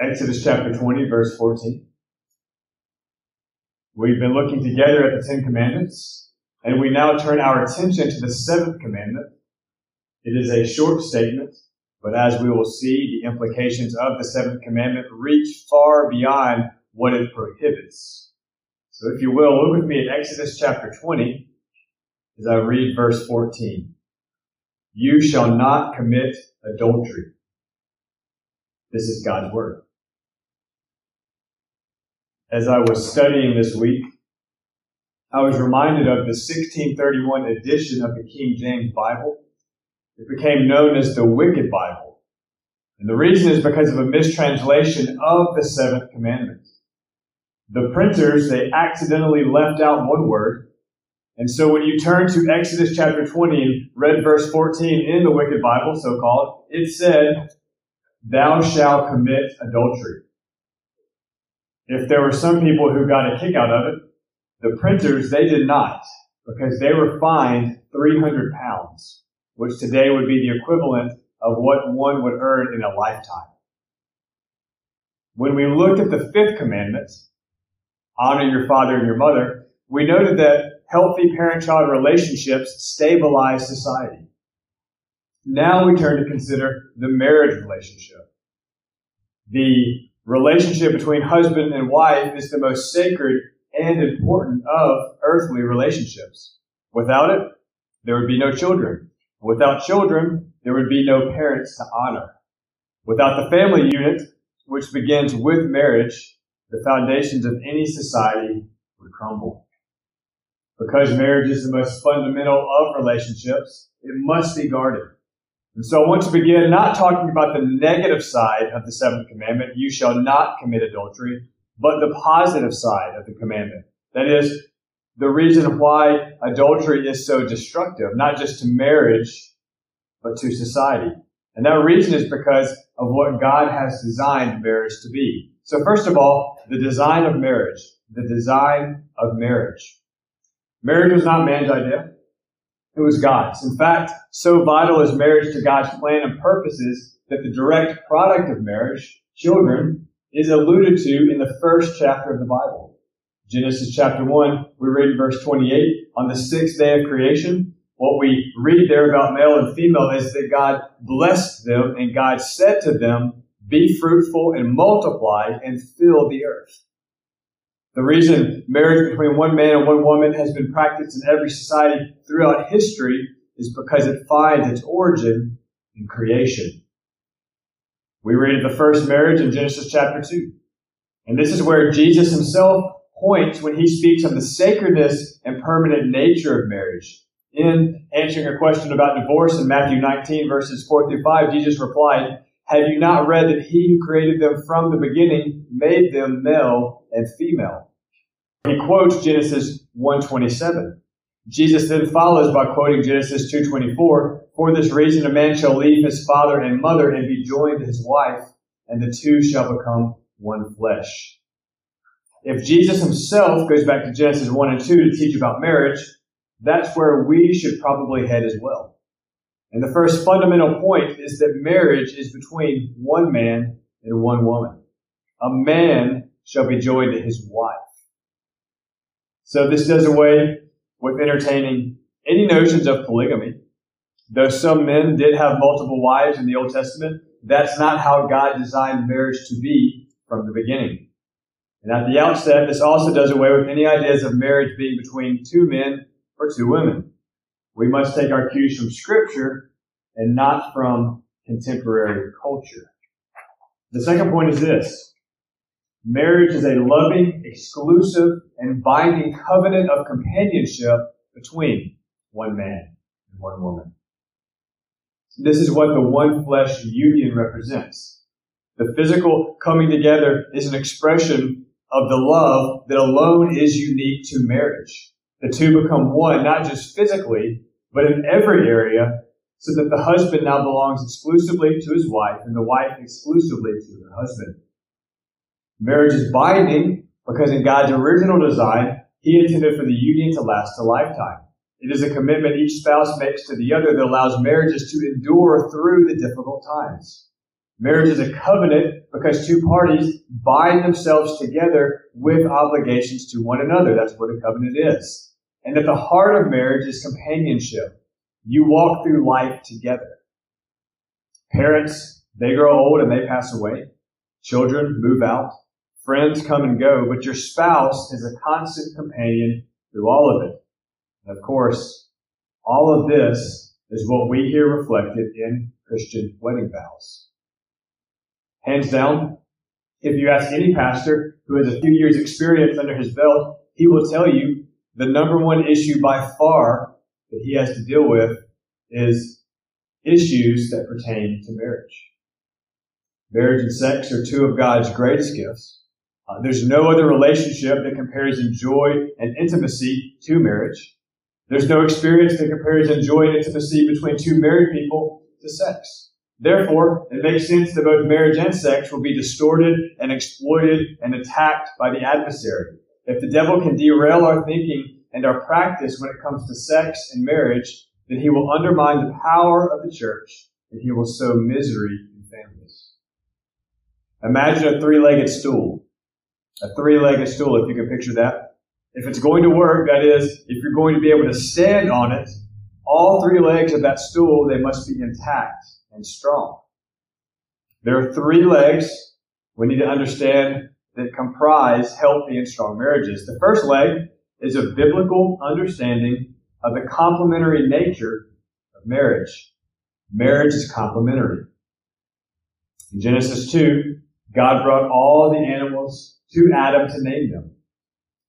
Exodus chapter 20, verse 14. We've been looking together at the Ten Commandments, and we now turn our attention to the seventh commandment. It is a short statement, but as we will see, the implications of the seventh commandment reach far beyond what it prohibits. So if you will, look with me at Exodus chapter 20 as I read verse 14. You shall not commit adultery. This is God's word. As I was studying this week, I was reminded of the 1631 edition of the King James Bible. It became known as the Wicked Bible. And the reason is because of a mistranslation of the seventh commandment. The printers, they accidentally left out one word. And so when you turn to Exodus chapter 20 and read verse 14 in the Wicked Bible, so called, it said, thou shalt commit adultery. If there were some people who got a kick out of it, the printers, they did not, because they were fined 300 pounds, which today would be the equivalent of what one would earn in a lifetime. When we looked at the fifth commandment, honor your father and your mother, we noted that healthy parent-child relationships stabilize society. Now we turn to consider the marriage relationship. The relationship between husband and wife is the most sacred and important of earthly relationships. Without it, there would be no children. Without children, there would be no parents to honor. Without the family unit, which begins with marriage, the foundations of any society would crumble. Because marriage is the most fundamental of relationships, it must be guarded. And so I want to begin not talking about the negative side of the seventh commandment, you shall not commit adultery, but the positive side of the commandment. That is, the reason why adultery is so destructive, not just to marriage, but to society. And that reason is because of what God has designed marriage to be. So first of all, the design of marriage. The design of marriage. Marriage was not man's idea. It was God's. In fact, so vital is marriage to God's plan and purposes that the direct product of marriage, children, is alluded to in the first chapter of the Bible. Genesis chapter 1, we read in verse 28, on the sixth day of creation, what we read there about male and female is that God blessed them and God said to them, be fruitful and multiply and fill the earth. The reason marriage between one man and one woman has been practiced in every society throughout history is because it finds its origin in creation. We read the first marriage in Genesis chapter 2. And this is where Jesus himself points when he speaks of the sacredness and permanent nature of marriage. In answering a question about divorce in Matthew 19 verses 4 through 5, Jesus replied, Have you not read that he who created them from the beginning made them male and female. He quotes Genesis 127. Jesus then follows by quoting Genesis 2.24, For this reason a man shall leave his father and mother and be joined to his wife, and the two shall become one flesh. If Jesus himself goes back to Genesis 1 and 2 to teach about marriage, that's where we should probably head as well. And the first fundamental point is that marriage is between one man and one woman. A man shall be joined to his wife. So this does away with entertaining any notions of polygamy. Though some men did have multiple wives in the Old Testament, that's not how God designed marriage to be from the beginning. And at the outset, this also does away with any ideas of marriage being between two men or two women. We must take our cues from scripture and not from contemporary culture. The second point is this. Marriage is a loving, exclusive, and binding covenant of companionship between one man and one woman. This is what the one flesh union represents. The physical coming together is an expression of the love that alone is unique to marriage. The two become one, not just physically, but in every area, so that the husband now belongs exclusively to his wife and the wife exclusively to her husband. Marriage is binding because in God's original design, He intended for the union to last a lifetime. It is a commitment each spouse makes to the other that allows marriages to endure through the difficult times. Marriage is a covenant because two parties bind themselves together with obligations to one another. That's what a covenant is. And at the heart of marriage is companionship. You walk through life together. Parents, they grow old and they pass away. Children move out. Friends come and go, but your spouse is a constant companion through all of it. And of course, all of this is what we hear reflected in Christian wedding vows. Hands down, if you ask any pastor who has a few years experience under his belt, he will tell you the number one issue by far that he has to deal with is issues that pertain to marriage. Marriage and sex are two of God's greatest gifts. Uh, there's no other relationship that compares in joy and intimacy to marriage. There's no experience that compares in joy and intimacy between two married people to sex. Therefore, it makes sense that both marriage and sex will be distorted and exploited and attacked by the adversary. If the devil can derail our thinking and our practice when it comes to sex and marriage, then he will undermine the power of the church and he will sow misery in families. Imagine a three-legged stool. A three-legged stool, if you can picture that. If it's going to work, that is, if you're going to be able to stand on it, all three legs of that stool, they must be intact and strong. There are three legs we need to understand that comprise healthy and strong marriages. The first leg is a biblical understanding of the complementary nature of marriage. Marriage is complementary. In Genesis 2, God brought all the animals to Adam to name them.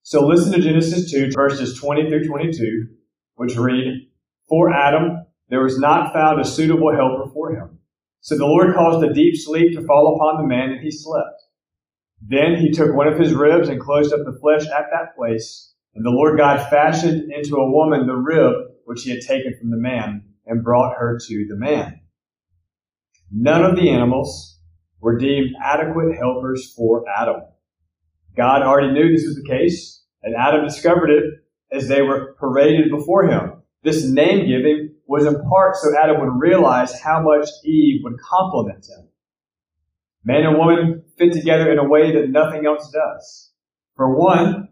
So listen to Genesis 2, verses 20 through 22, which read, For Adam, there was not found a suitable helper for him. So the Lord caused a deep sleep to fall upon the man, and he slept. Then he took one of his ribs and closed up the flesh at that place. And the Lord God fashioned into a woman the rib which he had taken from the man and brought her to the man. None of the animals were deemed adequate helpers for Adam. God already knew this was the case, and Adam discovered it as they were paraded before him. This name giving was in part so Adam would realize how much Eve would complement him. Man and woman fit together in a way that nothing else does. For one,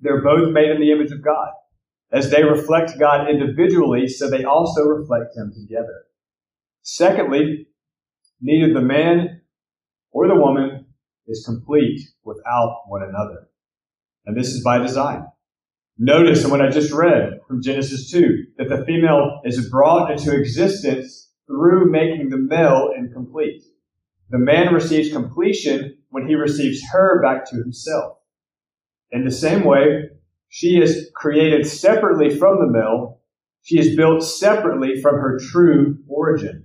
they're both made in the image of God. As they reflect God individually, so they also reflect Him together. Secondly, neither the man or the woman is complete without one another. And this is by design. Notice in what I just read from Genesis 2 that the female is brought into existence through making the male incomplete. The man receives completion when he receives her back to himself. In the same way, she is created separately from the male. She is built separately from her true origin.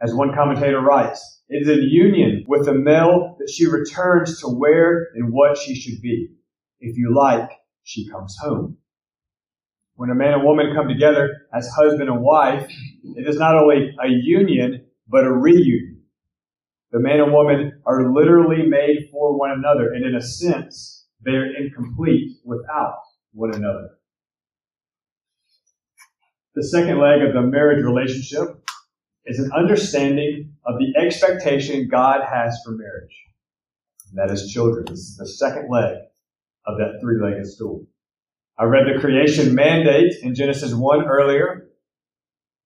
As one commentator writes, it is in union with the male that she returns to where and what she should be. If you like, she comes home. When a man and woman come together as husband and wife, it is not only a union, but a reunion. The man and woman are literally made for one another, and in a sense, they are incomplete without one another. The second leg of the marriage relationship is an understanding of the expectation God has for marriage. And that is children. This is the second leg of that three-legged stool. I read the creation mandate in Genesis 1 earlier.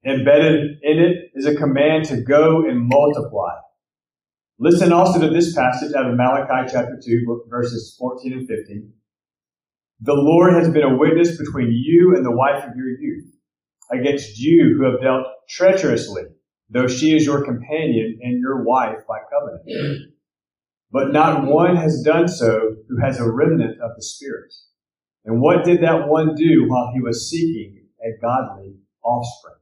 Embedded in it is a command to go and multiply. Listen also to this passage out of Malachi chapter 2, verses 14 and 15. The Lord has been a witness between you and the wife of your youth, against you who have dealt treacherously, though she is your companion and your wife by covenant. But not one has done so who has a remnant of the Spirit. And what did that one do while he was seeking a godly offspring?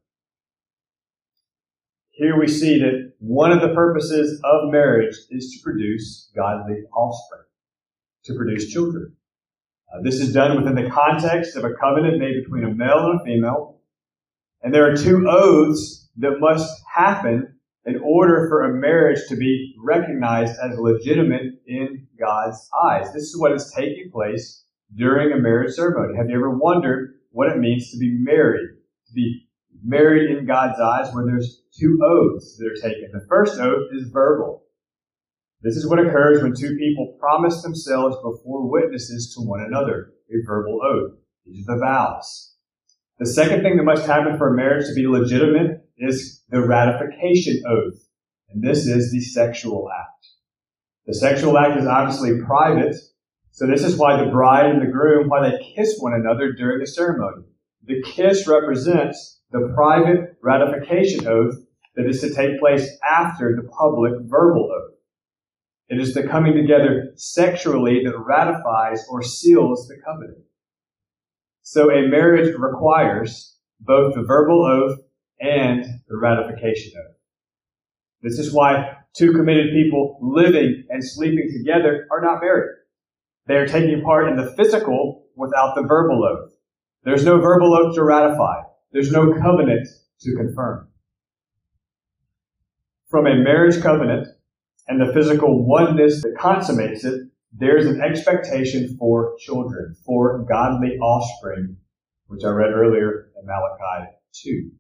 Here we see that one of the purposes of marriage is to produce godly offspring, to produce children. Uh, this is done within the context of a covenant made between a male and a female. And there are two oaths that must happen in order for a marriage to be recognized as legitimate in God's eyes. This is what is taking place during a marriage ceremony. Have you ever wondered what it means to be married? To be married in God's eyes where there's two oaths that are taken. The first oath is verbal. This is what occurs when two people promise themselves before witnesses to one another, a verbal oath. These are the vows. The second thing that must happen for a marriage to be legitimate is the ratification oath. And this is the sexual act. The sexual act is obviously private, so this is why the bride and the groom, why they kiss one another during the ceremony. The kiss represents the private ratification oath that is to take place after the public verbal oath. It is the coming together sexually that ratifies or seals the covenant. So a marriage requires both the verbal oath and the ratification oath. This is why two committed people living and sleeping together are not married. They are taking part in the physical without the verbal oath. There's no verbal oath to ratify. There's no covenant to confirm. From a marriage covenant and the physical oneness that consummates it, there's an expectation for children, for godly offspring, which I read earlier in Malachi 2.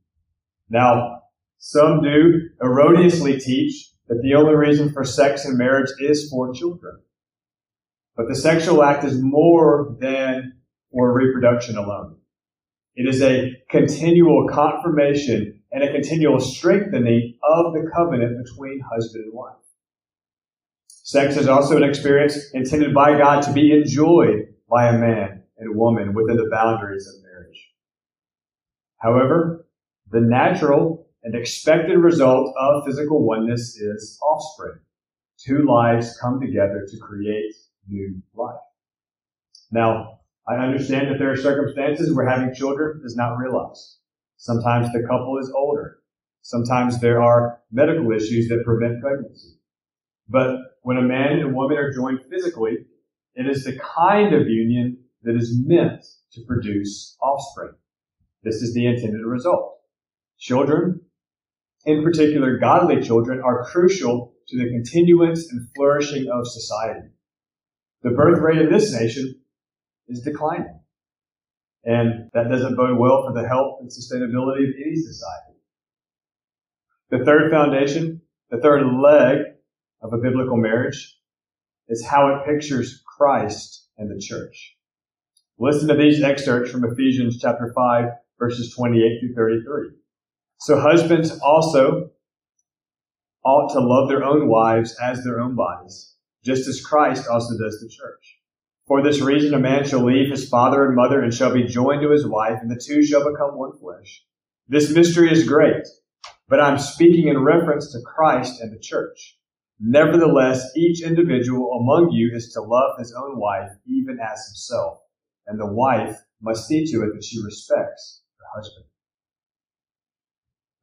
Now, some do erroneously teach that the only reason for sex in marriage is for children. But the sexual act is more than for reproduction alone. It is a continual confirmation and a continual strengthening of the covenant between husband and wife. Sex is also an experience intended by God to be enjoyed by a man and woman within the boundaries of marriage. However, the natural and expected result of physical oneness is offspring. Two lives come together to create new life. Now, I understand that there are circumstances where having children is not realized. Sometimes the couple is older. Sometimes there are medical issues that prevent pregnancy. But when a man and woman are joined physically, it is the kind of union that is meant to produce offspring. This is the intended result. Children, in particular godly children, are crucial to the continuance and flourishing of society. The birth rate in this nation is declining. And that doesn't bode well for the health and sustainability of any society. The third foundation, the third leg of a biblical marriage is how it pictures Christ and the church. Listen to these excerpts from Ephesians chapter 5 verses 28 through 33. So husbands also ought to love their own wives as their own bodies, just as Christ also does the church. For this reason, a man shall leave his father and mother and shall be joined to his wife, and the two shall become one flesh. This mystery is great, but I'm speaking in reference to Christ and the church. Nevertheless, each individual among you is to love his own wife even as himself, and the wife must see to it that she respects her husband.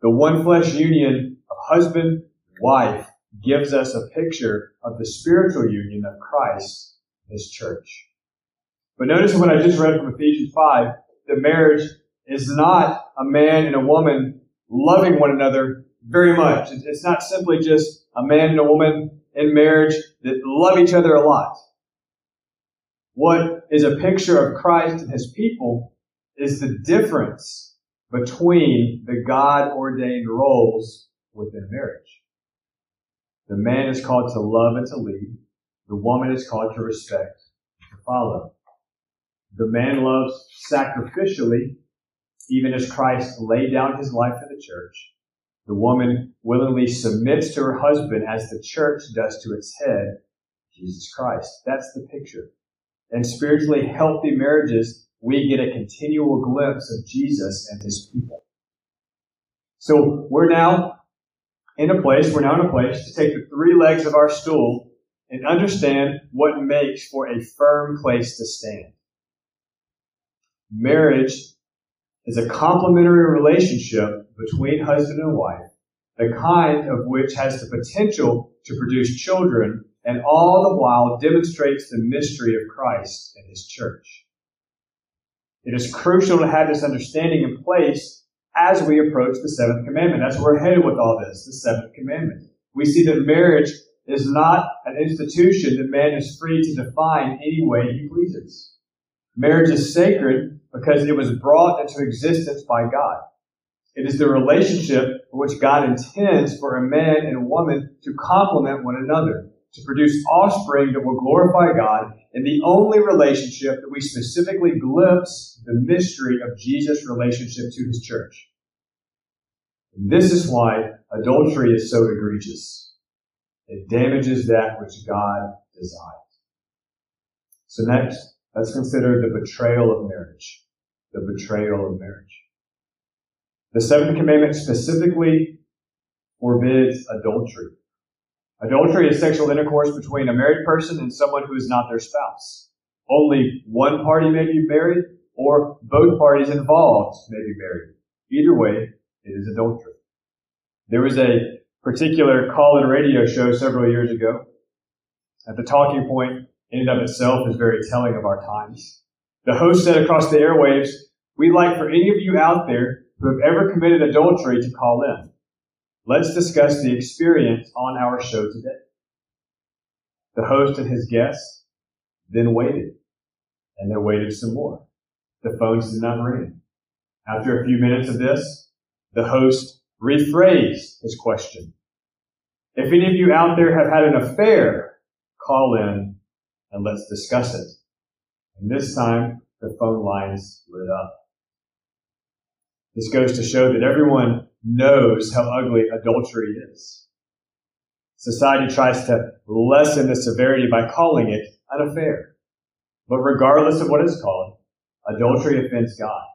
The one flesh union of husband wife gives us a picture of the spiritual union of Christ his church. But notice what I just read from Ephesians 5 that marriage is not a man and a woman loving one another very much. It's not simply just a man and a woman in marriage that love each other a lot. What is a picture of Christ and his people is the difference between the God ordained roles within marriage. The man is called to love and to lead. The woman is called to respect to follow. The man loves sacrificially, even as Christ laid down his life for the church. The woman willingly submits to her husband as the church does to its head, Jesus Christ. That's the picture. In spiritually healthy marriages, we get a continual glimpse of Jesus and his people. So we're now in a place, we're now in a place to take the three legs of our stool and understand what makes for a firm place to stand. Marriage is a complementary relationship between husband and wife, the kind of which has the potential to produce children and all the while demonstrates the mystery of Christ and his church. It is crucial to have this understanding in place as we approach the seventh commandment. That's where we're headed with all this, the seventh commandment. We see that marriage is not an institution that man is free to define any way he pleases. Marriage is sacred because it was brought into existence by God. It is the relationship which God intends for a man and a woman to complement one another, to produce offspring that will glorify God in the only relationship that we specifically glimpse the mystery of Jesus' relationship to his church. And this is why adultery is so egregious. It damages that which God desires. So next, let's consider the betrayal of marriage. The betrayal of marriage. The seventh commandment specifically forbids adultery. Adultery is sexual intercourse between a married person and someone who is not their spouse. Only one party may be married, or both parties involved may be married. Either way, it is adultery. There is a particular call-in radio show several years ago. At the talking point in and of itself is very telling of our times. The host said across the airwaves, we'd like for any of you out there who have ever committed adultery to call in. Let's discuss the experience on our show today. The host and his guests then waited, and then waited some more. The phones did not ring. After a few minutes of this, the host rephrased his question. If any of you out there have had an affair, call in and let's discuss it. And this time, the phone lines lit up. This goes to show that everyone knows how ugly adultery is. Society tries to lessen the severity by calling it an affair. But regardless of what it's called, adultery offends God.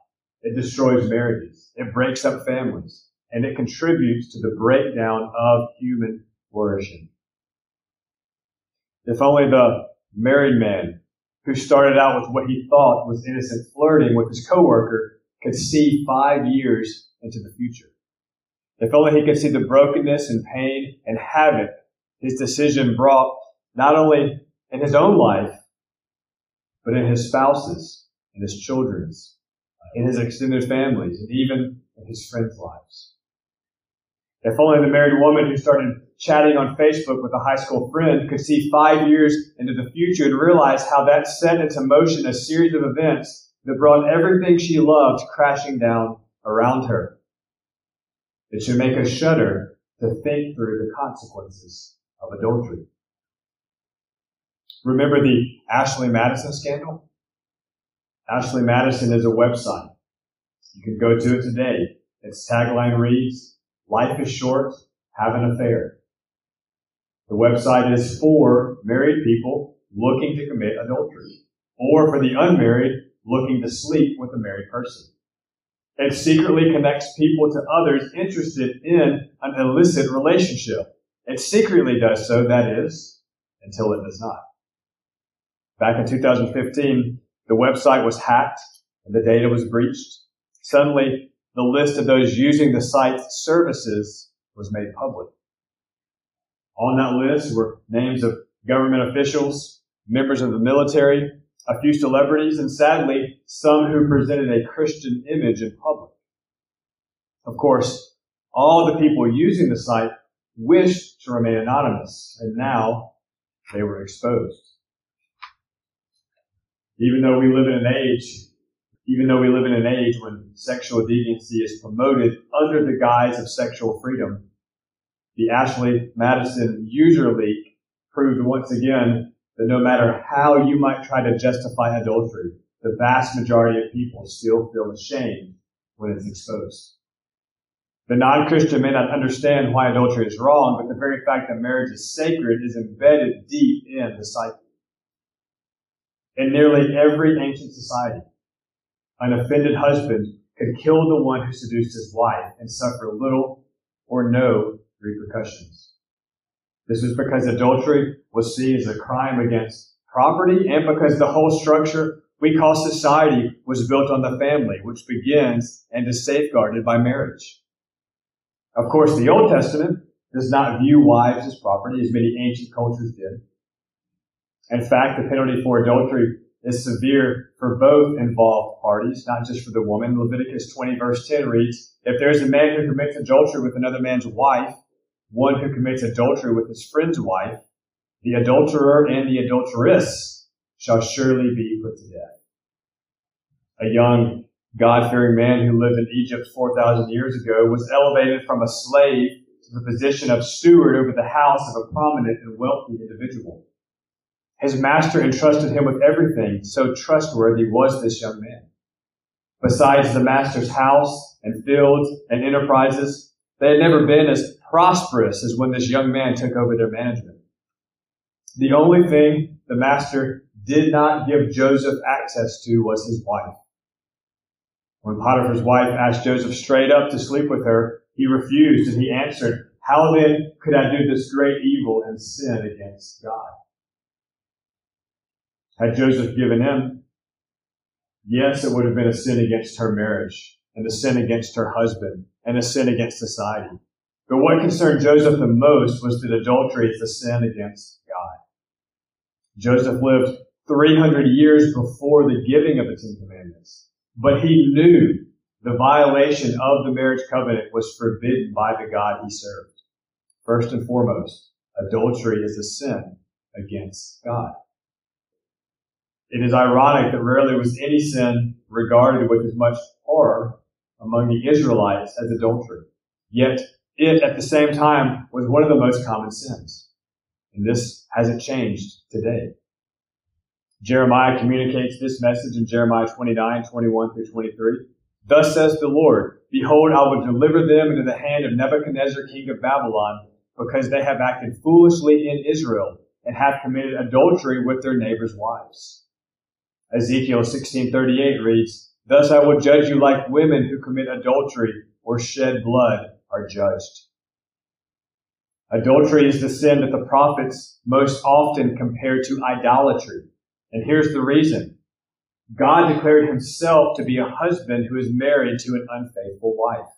It destroys marriages. It breaks up families. And it contributes to the breakdown of human flourishing. If only the married man who started out with what he thought was innocent flirting with his coworker could see five years into the future. If only he could see the brokenness and pain and havoc his decision brought not only in his own life, but in his spouse's, in his children's, in his extended families, and even in his friends' lives. If only the married woman who started chatting on Facebook with a high school friend could see five years into the future and realize how that set into motion a series of events that brought everything she loved crashing down around her. It should make us shudder to think through the consequences of adultery. Remember the Ashley Madison scandal? Ashley Madison is a website. You can go to it today. Its tagline reads, Life is short, have an affair. The website is for married people looking to commit adultery, or for the unmarried looking to sleep with a married person. It secretly connects people to others interested in an illicit relationship. It secretly does so, that is, until it does not. Back in 2015, the website was hacked and the data was breached. Suddenly, the list of those using the site's services was made public. On that list were names of government officials, members of the military, a few celebrities, and sadly, some who presented a Christian image in public. Of course, all the people using the site wished to remain anonymous, and now they were exposed. Even though we live in an age, even though we live in an age when sexual deviancy is promoted under the guise of sexual freedom, the Ashley Madison user leak proved once again that no matter how you might try to justify adultery, the vast majority of people still feel ashamed when it's exposed. The non-Christian may not understand why adultery is wrong, but the very fact that marriage is sacred is embedded deep in the psyche. In nearly every ancient society, an offended husband could kill the one who seduced his wife and suffer little or no repercussions. This was because adultery was seen as a crime against property and because the whole structure we call society was built on the family, which begins and is safeguarded by marriage. Of course, the Old Testament does not view wives as property as many ancient cultures did. In fact, the penalty for adultery is severe for both involved parties, not just for the woman. Leviticus 20 verse 10 reads, If there is a man who commits adultery with another man's wife, one who commits adultery with his friend's wife, the adulterer and the adulteress shall surely be put to death. A young God-fearing man who lived in Egypt 4,000 years ago was elevated from a slave to to the position of steward over the house of a prominent and wealthy individual. His master entrusted him with everything, so trustworthy was this young man. Besides the master's house and fields and enterprises, they had never been as prosperous as when this young man took over their management. The only thing the master did not give Joseph access to was his wife. When Potiphar's wife asked Joseph straight up to sleep with her, he refused and he answered, How then could I do this great evil and sin against God? Had Joseph given in, yes, it would have been a sin against her marriage and a sin against her husband and a sin against society. But what concerned Joseph the most was that adultery is a sin against God. Joseph lived 300 years before the giving of the Ten Commandments. But he knew the violation of the marriage covenant was forbidden by the God he served. First and foremost, adultery is a sin against God. It is ironic that rarely was any sin regarded with as much horror among the Israelites as adultery. Yet it, at the same time, was one of the most common sins. And this hasn't changed today. Jeremiah communicates this message in Jeremiah 29, 21 through 23. Thus says the Lord, Behold, I will deliver them into the hand of Nebuchadnezzar, king of Babylon, because they have acted foolishly in Israel and have committed adultery with their neighbors' wives. Ezekiel 16:38 reads, Thus I will judge you like women who commit adultery or shed blood are judged. Adultery is the sin that the prophets most often compare to idolatry. And here's the reason. God declared himself to be a husband who is married to an unfaithful wife.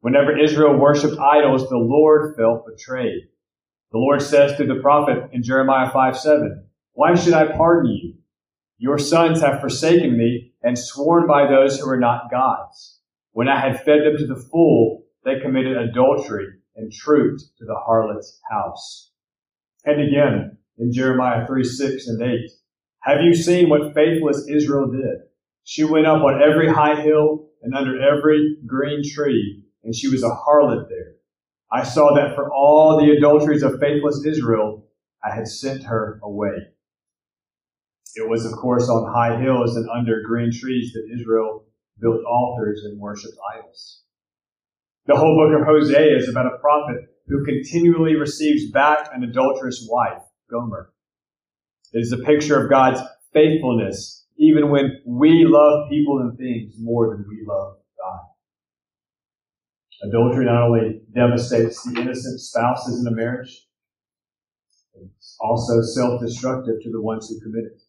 Whenever Israel worshiped idols, the Lord felt betrayed. The Lord says to the prophet in Jeremiah 5 7, Why should I pardon you? Your sons have forsaken me and sworn by those who are not God's. When I had fed them to the full, they committed adultery and trooped to the harlot's house. And again, in Jeremiah 3 6 and 8, have you seen what faithless Israel did? She went up on every high hill and under every green tree, and she was a harlot there. I saw that for all the adulteries of faithless Israel, I had sent her away. It was, of course, on high hills and under green trees that Israel built altars and worshipped idols. The whole book of Hosea is about a prophet who continually receives back an adulterous wife, Gomer. It is a picture of God's faithfulness, even when we love people and things more than we love God. Adultery not only devastates the innocent spouses in a marriage, it's also self-destructive to the ones who commit it.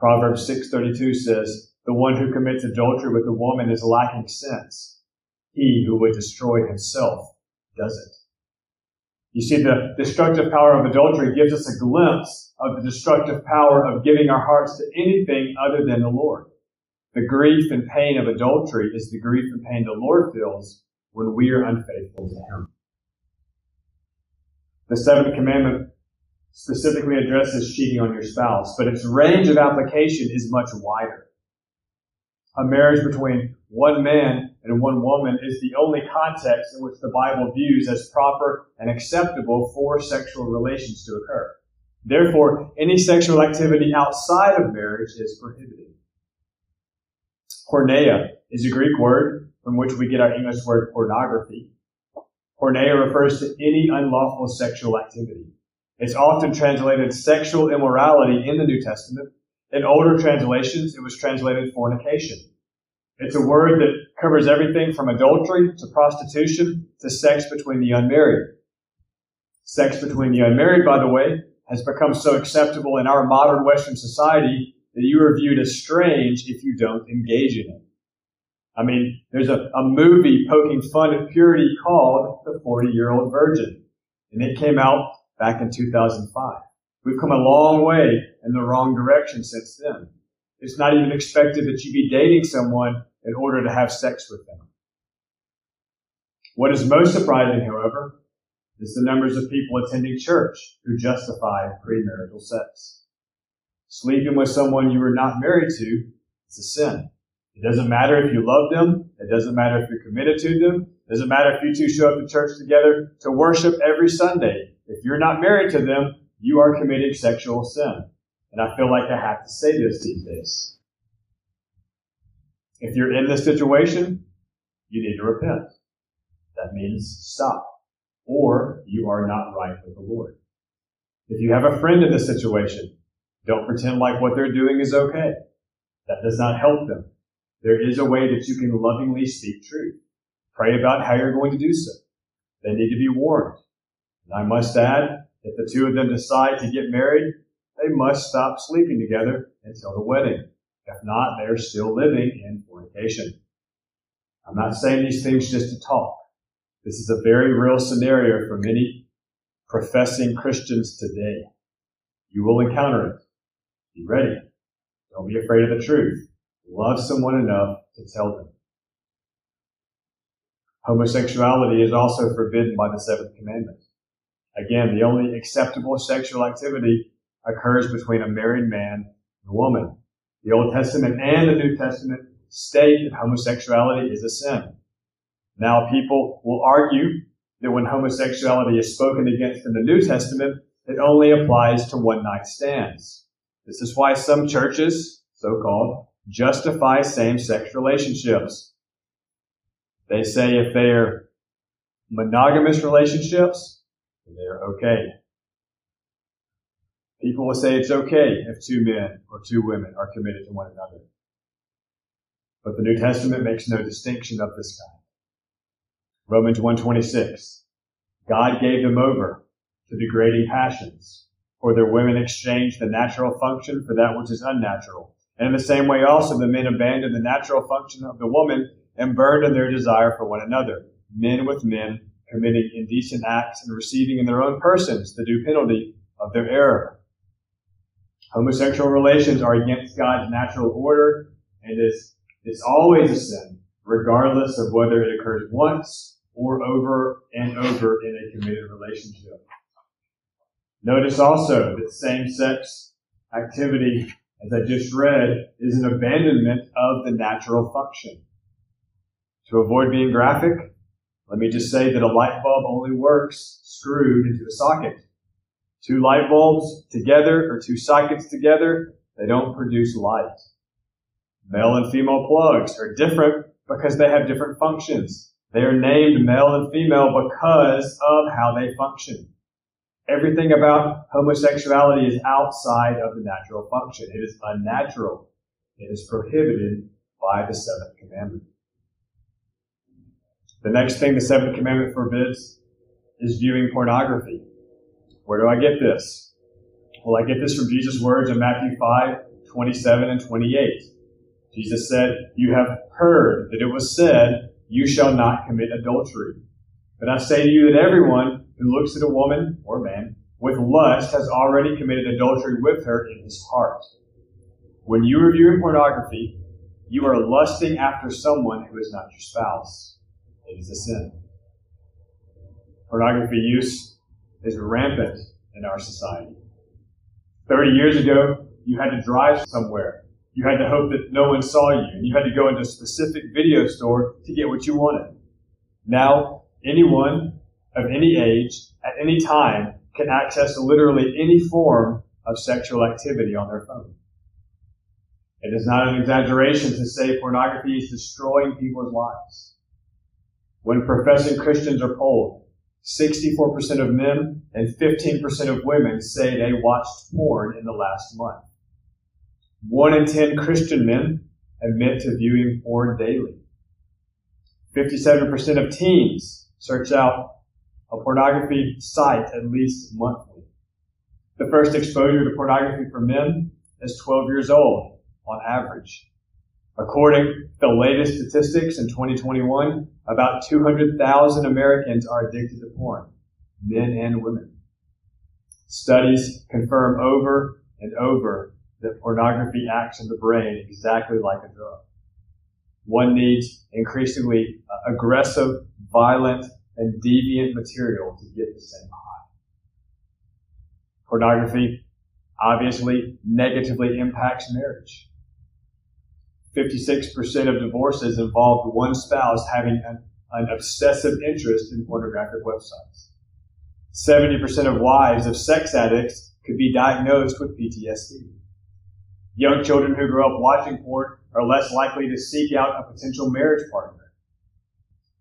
Proverbs 6:32 says, "The one who commits adultery with a woman is lacking sense. He who would destroy himself does it." You see, the destructive power of adultery gives us a glimpse of the destructive power of giving our hearts to anything other than the Lord. The grief and pain of adultery is the grief and pain the Lord feels when we are unfaithful to Him. The seventh commandment specifically addresses cheating on your spouse, but its range of application is much wider. A marriage between one man and one woman is the only context in which the Bible views as proper and acceptable for sexual relations to occur. Therefore, any sexual activity outside of marriage is prohibited. Porneia is a Greek word from which we get our English word pornography. Porneia refers to any unlawful sexual activity. It's often translated sexual immorality in the New Testament. In older translations, it was translated fornication. It's a word that covers everything from adultery to prostitution to sex between the unmarried. Sex between the unmarried, by the way, has become so acceptable in our modern Western society that you are viewed as strange if you don't engage in it. I mean, there's a, a movie poking fun at purity called The 40 Year Old Virgin, and it came out back in 2005. We've come a long way in the wrong direction since then. It's not even expected that you be dating someone in order to have sex with them. What is most surprising, however, is the numbers of people attending church who justify premarital sex. Sleeping with someone you are not married to is a sin. It doesn't matter if you love them. It doesn't matter if you're committed to them. It Doesn't matter if you two show up to church together to worship every Sunday. If you're not married to them, you are committing sexual sin. And I feel like I have to say this these days. If you're in this situation, you need to repent. That means stop. Or you are not right with the Lord. If you have a friend in this situation, don't pretend like what they're doing is okay. That does not help them. There is a way that you can lovingly speak truth. Pray about how you're going to do so. They need to be warned. And I must add, if the two of them decide to get married, they must stop sleeping together until the wedding. If not, they're still living in fornication. I'm not saying these things just to talk. This is a very real scenario for many professing Christians today. You will encounter it. Be ready. Don't be afraid of the truth. Love someone enough to tell them. Homosexuality is also forbidden by the seventh commandment. Again, the only acceptable sexual activity occurs between a married man and a woman. The Old Testament and the New Testament state that homosexuality is a sin. Now people will argue that when homosexuality is spoken against in the New Testament, it only applies to one night stands. This is why some churches, so-called, justify same-sex relationships. They say if they are monogamous relationships, they're okay. People will say it's okay if two men or two women are committed to one another. But the New Testament makes no distinction of this kind. Romans 126. God gave them over to degrading passions, for their women exchanged the natural function for that which is unnatural. And in the same way also the men abandoned the natural function of the woman and burned in their desire for one another, men with men committing indecent acts and receiving in their own persons the due penalty of their error. Homosexual relations are against God's natural order and is it's always a sin, regardless of whether it occurs once or over and over in a committed relationship. Notice also that same-sex activity, as I just read, is an abandonment of the natural function. To avoid being graphic, let me just say that a light bulb only works screwed into a socket. Two light bulbs together or two sockets together, they don't produce light. Male and female plugs are different because they have different functions. They are named male and female because of how they function. Everything about homosexuality is outside of the natural function. It is unnatural. It is prohibited by the seventh commandment. The next thing the seventh commandment forbids is viewing pornography. Where do I get this? Well, I get this from Jesus' words in Matthew 5, 27 and 28. Jesus said, You have heard that it was said, You shall not commit adultery. But I say to you that everyone who looks at a woman or man with lust has already committed adultery with her in his heart. When you are viewing pornography, you are lusting after someone who is not your spouse. It is a sin. Pornography use is rampant in our society. 30 years ago, you had to drive somewhere. You had to hope that no one saw you, and you had to go into a specific video store to get what you wanted. Now, anyone of any age, at any time, can access literally any form of sexual activity on their phone. It is not an exaggeration to say pornography is destroying people's lives. When professing Christians are polled, 64% of men and 15% of women say they watched porn in the last month. One in 10 Christian men admit to viewing porn daily. 57% of teens search out a pornography site at least monthly. The first exposure to pornography for men is 12 years old on average. According to the latest statistics in 2021, about 200,000 Americans are addicted to porn, men and women. Studies confirm over and over that pornography acts in the brain exactly like a drug. One needs increasingly uh, aggressive, violent, and deviant material to get the same high. Pornography obviously negatively impacts marriage. 56% of divorces involved one spouse having an an obsessive interest in pornographic websites. 70% of wives of sex addicts could be diagnosed with PTSD. Young children who grow up watching porn are less likely to seek out a potential marriage partner.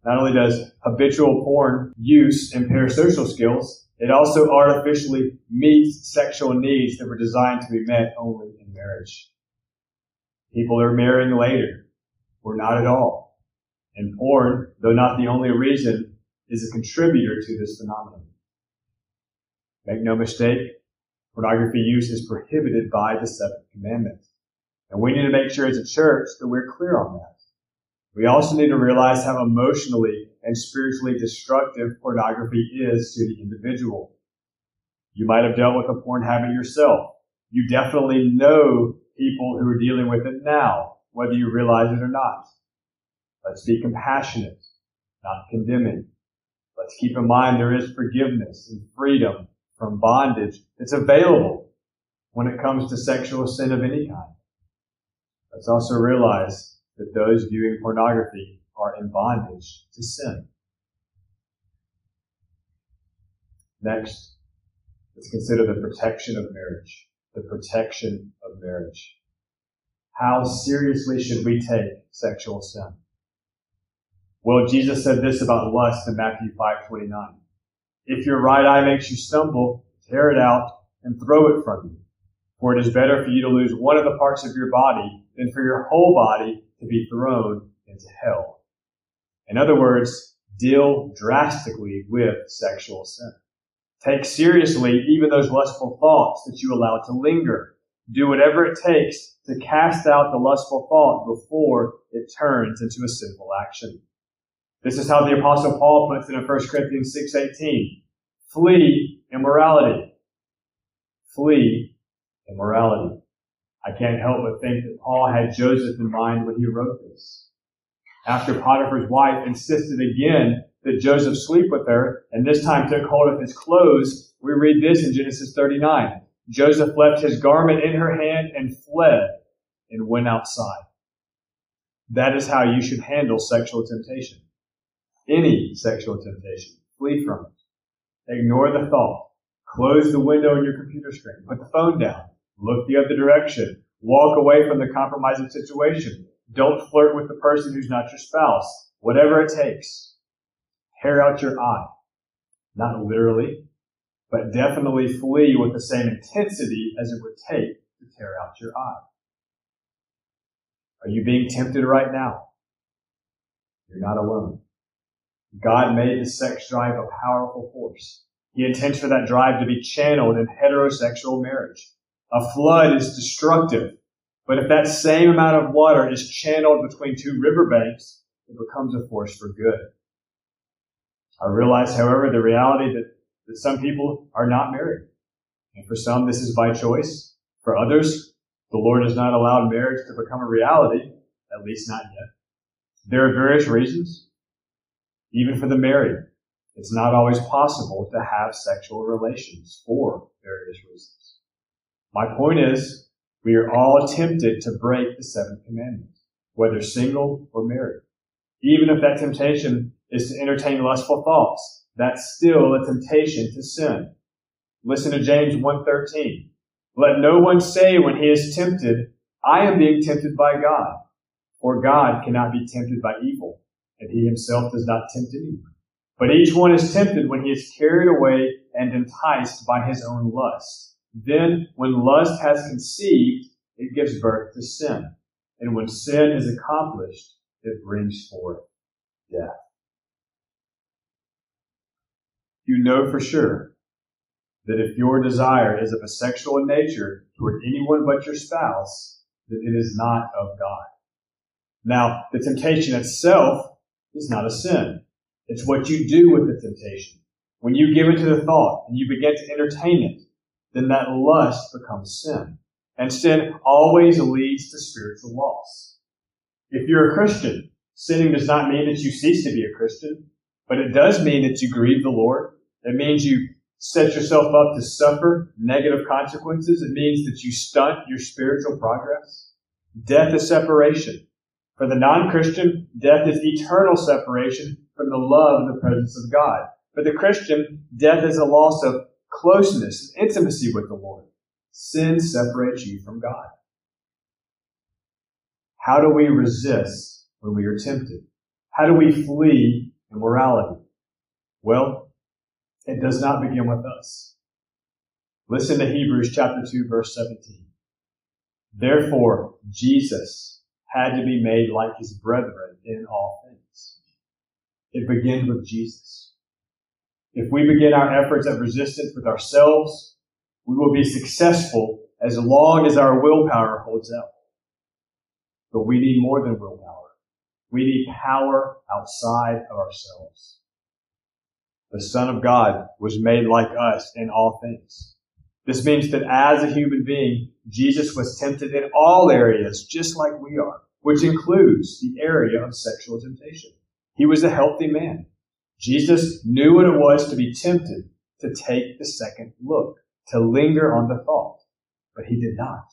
Not only does habitual porn use impair social skills, it also artificially meets sexual needs that were designed to be met only in marriage. People are marrying later, or not at all. And porn, though not the only reason, is a contributor to this phenomenon. Make no mistake, pornography use is prohibited by the seventh commandment. And we need to make sure as a church that we're clear on that. We also need to realize how emotionally and spiritually destructive pornography is to the individual. You might have dealt with a porn habit yourself. You definitely know people who are dealing with it now, whether you realize it or not. Let's be compassionate, not condemning. Let's keep in mind there is forgiveness and freedom from bondage It's available when it comes to sexual sin of any kind. Let's also realize that those viewing pornography are in bondage to sin. Next, let's consider the protection of marriage. The protection of marriage. How seriously should we take sexual sin? Well, Jesus said this about lust in Matthew 5:29. If your right eye makes you stumble, tear it out and throw it from you. For it is better for you to lose one of the parts of your body than for your whole body to be thrown into hell. In other words, deal drastically with sexual sin. Take seriously even those lustful thoughts that you allow to linger. Do whatever it takes to cast out the lustful thought before it turns into a sinful action. This is how the apostle Paul puts it in 1 Corinthians 6:18. Flee immorality. Flee immorality. I can't help but think that Paul had Joseph in mind when he wrote this. After Potiphar's wife insisted again that Joseph sleep with her, and this time took hold of his clothes, we read this in Genesis 39. Joseph left his garment in her hand and fled and went outside. That is how you should handle sexual temptation. Any sexual temptation. Flee from it. Ignore the thought. Close the window in your computer screen. Put the phone down. Look the other direction. Walk away from the compromising situation. Don't flirt with the person who's not your spouse. Whatever it takes. Tear out your eye. Not literally, but definitely flee with the same intensity as it would take to tear out your eye. Are you being tempted right now? You're not alone. God made the sex drive a powerful force. He intends for that drive to be channeled in heterosexual marriage. A flood is destructive, but if that same amount of water is channeled between two riverbanks, it becomes a force for good. I realize, however, the reality that, that some people are not married. And for some, this is by choice. For others, the Lord has not allowed marriage to become a reality, at least not yet. There are various reasons. Even for the married, it's not always possible to have sexual relations for various reasons. My point is, we are all tempted to break the seventh commandment, whether single or married. Even if that temptation is to entertain lustful thoughts, that's still a temptation to sin. Listen to James 1.13. Let no one say when he is tempted, I am being tempted by God. For God cannot be tempted by evil, and he himself does not tempt anyone. But each one is tempted when he is carried away and enticed by his own lust. Then, when lust has conceived, it gives birth to sin. And when sin is accomplished, it brings forth death. You know for sure that if your desire is of a sexual nature toward anyone but your spouse, that it is not of God. Now, the temptation itself is not a sin. It's what you do with the temptation. When you give into the thought and you begin to entertain it, then that lust becomes sin. And sin always leads to spiritual loss. If you're a Christian, sinning does not mean that you cease to be a Christian, but it does mean that you grieve the Lord. It means you set yourself up to suffer negative consequences. It means that you stunt your spiritual progress. Death is separation. For the non-Christian, death is eternal separation from the love and the presence of God. For the Christian, death is a loss of closeness and intimacy with the Lord. Sin separates you from God. How do we resist when we are tempted? How do we flee immorality? Well, it does not begin with us. Listen to Hebrews chapter 2 verse 17. Therefore, Jesus had to be made like his brethren in all things. It begins with Jesus. If we begin our efforts of resistance with ourselves, we will be successful as long as our willpower holds out. But we need more than willpower. We need power outside of ourselves. The Son of God was made like us in all things. This means that as a human being, Jesus was tempted in all areas just like we are, which includes the area of sexual temptation. He was a healthy man. Jesus knew what it was to be tempted to take the second look, to linger on the thought, but he did not.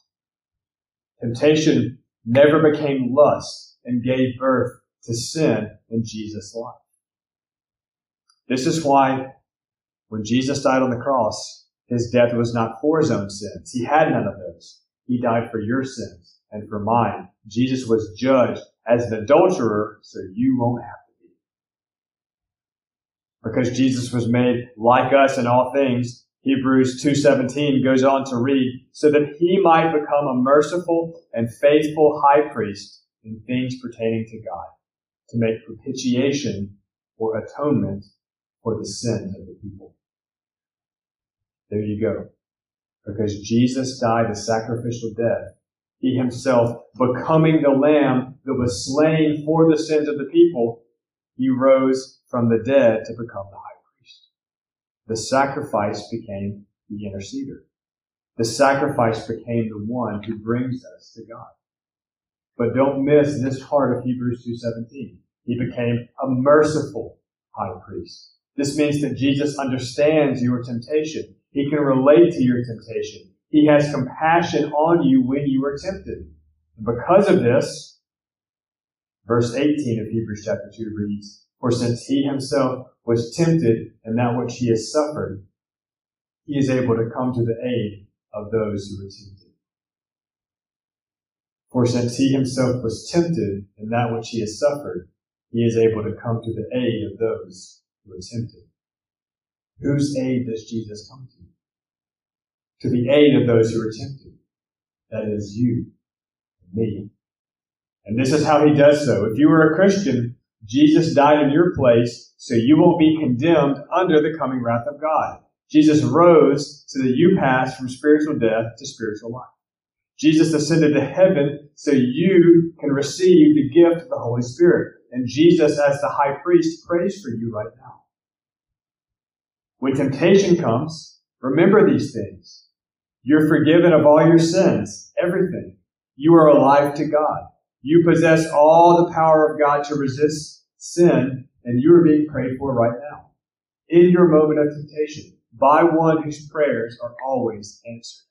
Temptation never became lust and gave birth to sin in Jesus' life. This is why when Jesus died on the cross, his death was not for his own sins. He had none of those. He died for your sins and for mine. Jesus was judged as an adulterer, so you won't have to be. Because Jesus was made like us in all things, Hebrews 2.17 goes on to read, so that he might become a merciful and faithful high priest in things pertaining to God, to make propitiation or atonement for the sins of the people. There you go. Because Jesus died a sacrificial death, he himself becoming the lamb that was slain for the sins of the people, he rose from the dead to become the high priest. the sacrifice became the interceder. The sacrifice became the one who brings us to God. But don't miss this part of Hebrews 2.17. He became a merciful high priest. This means that Jesus understands your temptation. He can relate to your temptation. He has compassion on you when you are tempted. And because of this, verse 18 of Hebrews chapter 2 reads, For since he himself was tempted in that which he has suffered, he is able to come to the aid of those who are tempted. For since he himself was tempted in that which he has suffered, he is able to come to the aid of those who are tempted. Whose aid does Jesus come to? To the aid of those who are tempted. That is you and me. And this is how he does so. If you are a Christian, Jesus died in your place so you won't be condemned under the coming wrath of God. Jesus rose so that you pass from spiritual death to spiritual life. Jesus ascended to heaven so you can receive the gift of the Holy Spirit. And Jesus, as the high priest, prays for you right now. When temptation comes, remember these things. You're forgiven of all your sins, everything. You are alive to God. You possess all the power of God to resist sin, and you are being prayed for right now. In your moment of temptation, by one whose prayers are always answered.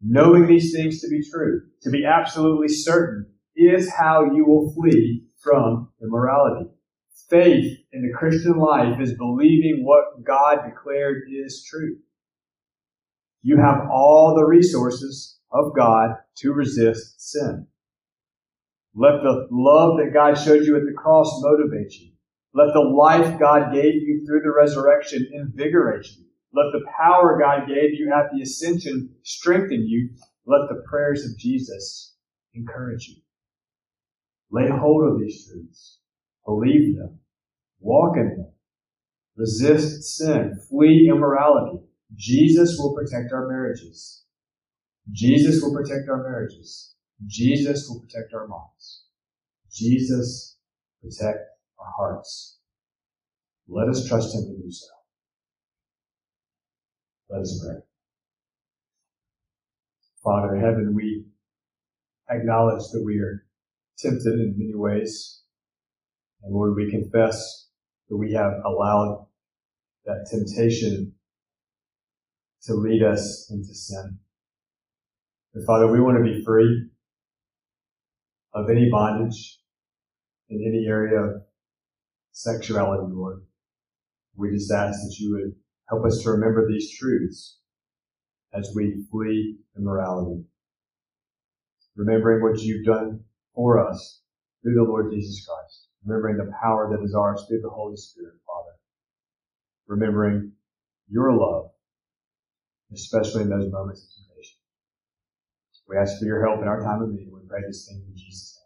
Knowing these things to be true, to be absolutely certain, is how you will flee from immorality. Faith in the Christian life is believing what God declared is true. You have all the resources of God to resist sin. Let the love that God showed you at the cross motivate you. Let the life God gave you through the resurrection invigorate you. Let the power God gave you at the ascension strengthen you. Let the prayers of Jesus encourage you. Lay hold of these truths. Believe them. Walk in them. Resist sin. Flee immorality. Jesus will protect our marriages. Jesus will protect our marriages. Jesus will protect our minds. Jesus protect our hearts. Let us trust him to do so. Let us pray. Father in heaven, we acknowledge that we are tempted in many ways. And Lord, we confess that we have allowed that temptation to lead us into sin. But Father, we want to be free of any bondage. in any area of sexuality, Lord. We just ask that you would help us to remember these truths as we flee immorality. Remembering what you've done for us through the Lord Jesus Christ. Remembering the power that is ours through the Holy Spirit, Father. Remembering your love, especially in those moments of temptation. We ask for your help in our time of need. We pray this thing in Jesus' name.